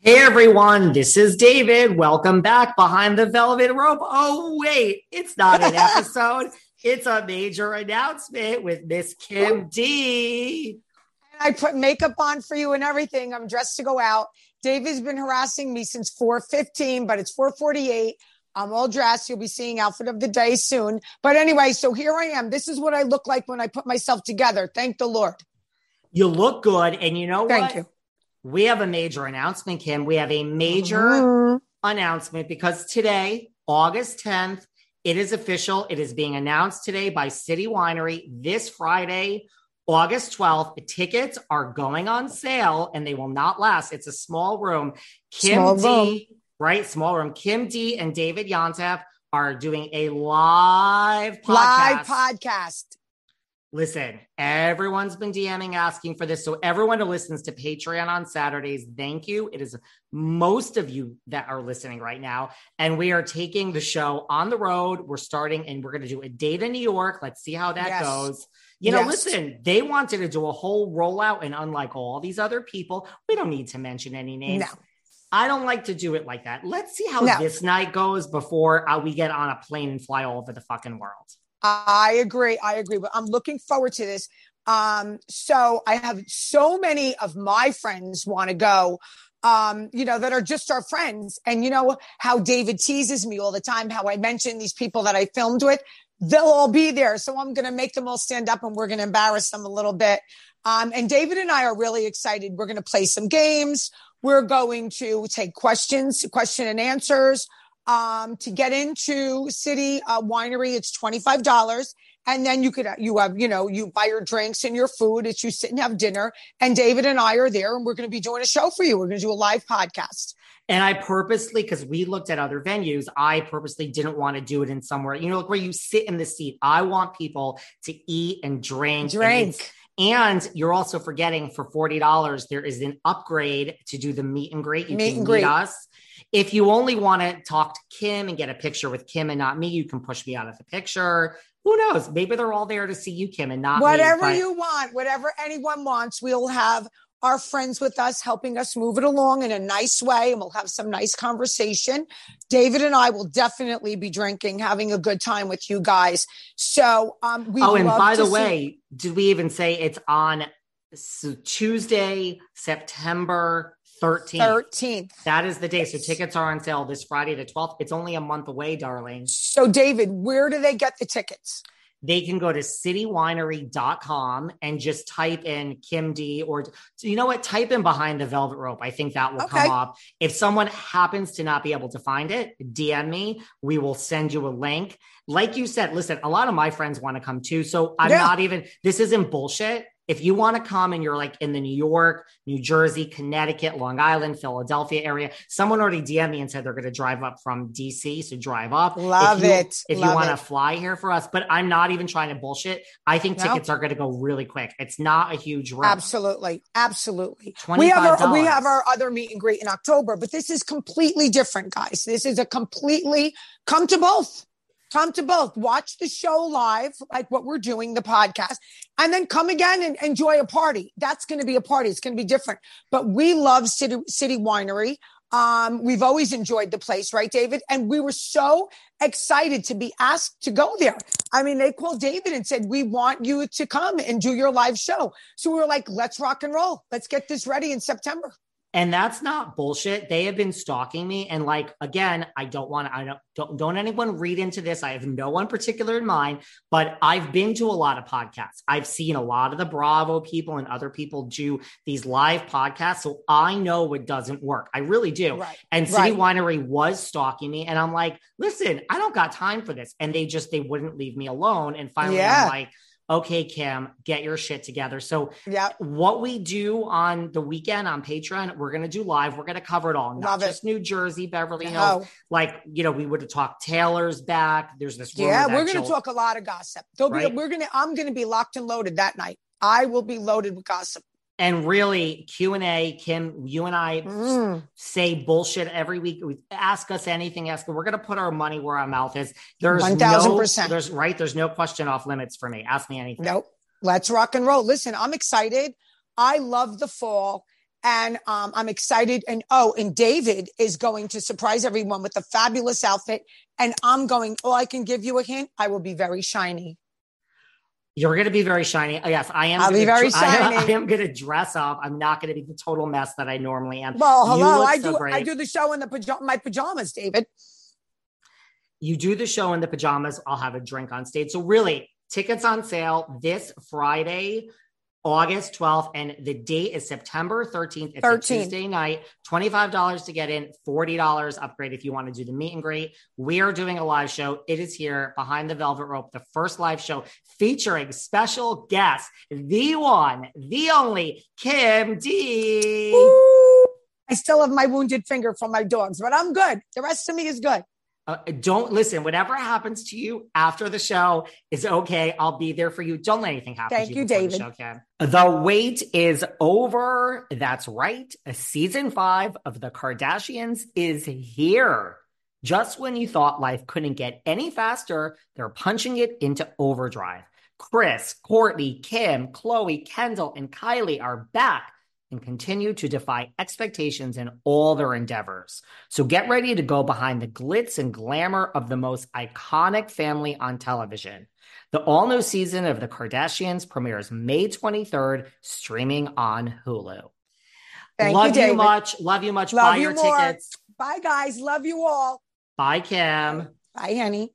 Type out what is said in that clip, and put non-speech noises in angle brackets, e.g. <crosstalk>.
Hey everyone, this is David. Welcome back behind the velvet rope. Oh, wait, it's not an <laughs> episode, it's a major announcement with Miss Kim D. I put makeup on for you and everything. I'm dressed to go out. David's been harassing me since 4:15, but it's 4:48. I'm all dressed. You'll be seeing outfit of the day soon. But anyway, so here I am. This is what I look like when I put myself together. Thank the Lord. You look good. And you know Thank what? you. We have a major announcement, Kim. We have a major Mhm. announcement because today, August 10th, it is official. It is being announced today by City Winery this Friday, August 12th. The tickets are going on sale and they will not last. It's a small room. Kim Small D, room. right? Small room. Kim D and David Yontef are doing a live podcast. Live podcast. Listen, everyone's been DMing asking for this. So, everyone who listens to Patreon on Saturdays, thank you. It is most of you that are listening right now. And we are taking the show on the road. We're starting and we're going to do a date in New York. Let's see how that Yes. goes. You know, Yes. listen, they wanted to do a whole rollout. And unlike all these other people, we don't need to mention any names. No. I don't like to do it like that. Let's see how No. this night goes before uh, we get on a plane and fly all over the fucking world. I agree. I agree. But I'm looking forward to this. Um, so I have so many of my friends want to go, um, you know, that are just our friends. And you know how David teases me all the time, how I mention these people that I filmed with. They'll all be there. So I'm going to make them all stand up and we're going to embarrass them a little bit. Um, and David and I are really excited. We're going to play some games. We're going to take questions, question and answers. Um, to get into City uh, Winery, it's twenty five dollars, and then you could you have you know you buy your drinks and your food as you sit and have dinner. And David and I are there, and we're going to be doing a show for you. We're going to do a live podcast. And I purposely, because we looked at other venues, I purposely didn't want to do it in somewhere, you know, like where you sit in the seat. I want people to eat and drink. Drink. it's- And you're also forgetting for $40, there is an upgrade to do the meet and greet. You Meet can and meet greet. us. If you only want to talk to Kim and get a picture with Kim and not me, you can push me out of the picture. Who knows? Maybe they're all there to see you, Kim, and not me, whatever but- you want, whatever anyone wants, we'll have our friends with us helping us move it along in a nice way, and we'll have some nice conversation. David and I will definitely be drinking, having a good time with you guys. So, um, we oh, and by the way, did we even say it's on Tuesday, September 13th? thirteenth. That is the day. So tickets are on sale this Friday, the 12th. It's only a month away, darling. So, David, where do they get the tickets? They can go to citywinery.com and just type in Kim D or you know what? Type in behind the velvet rope. I think that will Okay. come up. If someone happens to not be able to find it, DM me. We will send you a link. Like you said, listen, a lot of my friends want to come too. So I'm Yeah. not even, this isn't bullshit. If you want to come and you're like in the New York, New Jersey, Connecticut, Long Island, Philadelphia area, someone already DM me and said they're going to drive up from DC. So drive up. Love if you, it. If Love you want to fly here for us, but I'm not even trying to bullshit. I think tickets are going to go really quick. It's not a huge room. Absolutely, absolutely. We have our we have our other meet and greet in October, but this is completely different, guys. This is a completely come to both. Come to both. Watch the show live, like what we're doing, the podcast, and then come again and enjoy a party. That's going to be a party. It's going to be different. But we love City City Winery. Um, we've always enjoyed the place, right, David? And we were so excited to be asked to go there. I mean, they called David and said, We want you to come and do your live show. So we were like, Let's rock and roll. Let's get this ready in September. And that's not bullshit. They have been stalking me. And like, again, I don't want to, I don't, don't, don't anyone read into this. I have no one particular in mind, but I've been to a lot of podcasts. I've seen a lot of the Bravo people and other people do these live podcasts. So I know what doesn't work. I really do. Right. And City Right. Winery was stalking me. And I'm like, listen, I don't got time for this. And they just, they wouldn't leave me alone. And finally, Yeah. I'm like, okay, Kim, get your shit together. So Yeah. what we do on the weekend on Patreon, we're going to do live. We're going to cover it all, not Love it. just New Jersey, Beverly Hills. No. Like, you know, we would have talked Taylor's back. There's this. Yeah, we're going to she'll- talk a lot of gossip. There'll be, Right. we're going to, I'm going to be locked and loaded that night. I will be loaded with gossip. And really, Q and A, Kim, you and I Mm. say bullshit every week. We ask us anything. Ask. We're going to put our money where our mouth is. There's 1000%. No, there's right. There's no question off limits for me. Ask me anything. Nope. Let's rock and roll. Listen, I'm excited. I love the fall. And um, I'm excited. And oh, and David is going to surprise everyone with a fabulous outfit. And I'm going, oh, I can give you a hint. I will be very shiny. You're going to be very shiny. Oh, yes, I am. I'll be very dr- I shiny. I am, going to dress up. I'm not going to be the total mess that I normally am. Well, hello. I so do. great. I do the show in the pajama, my pajamas, David. you do the show in the pajamas. I'll have a drink on stage. So really, tickets on sale this Friday, August 12th, and the date is September 13th. It's a Tuesday night. $25 to get in, $40 upgrade if you want to do the meet and greet. We are doing a live show. It is here behind the velvet rope, the first live show featuring special guest, the one, the only Kim D. Ooh. I still have my wounded finger from my dogs, but I'm good. The rest of me is good. Uh, don't listen. Whatever happens to you after the show is okay. I'll be there for you. Don't let anything happen Thank to you. you, before the David. show, The wait is over. That's right. A season five of The Kardashians is here. Just when you thought life couldn't get any faster, they're punching it into overdrive. Kris, Kourtney, Kim, Khloé, Kendall, and Kylie are back and continue to defy expectations in all their endeavors. So get ready to go behind the glitz and glamour of the most iconic family on television. The all new season of The Kardashians premieres May 23rd, streaming on Hulu. Thank Love you, David. much. Love you much. Love Buy you your more. tickets. Bye, guys. Love you all. Bye, Kim. Bye, honey.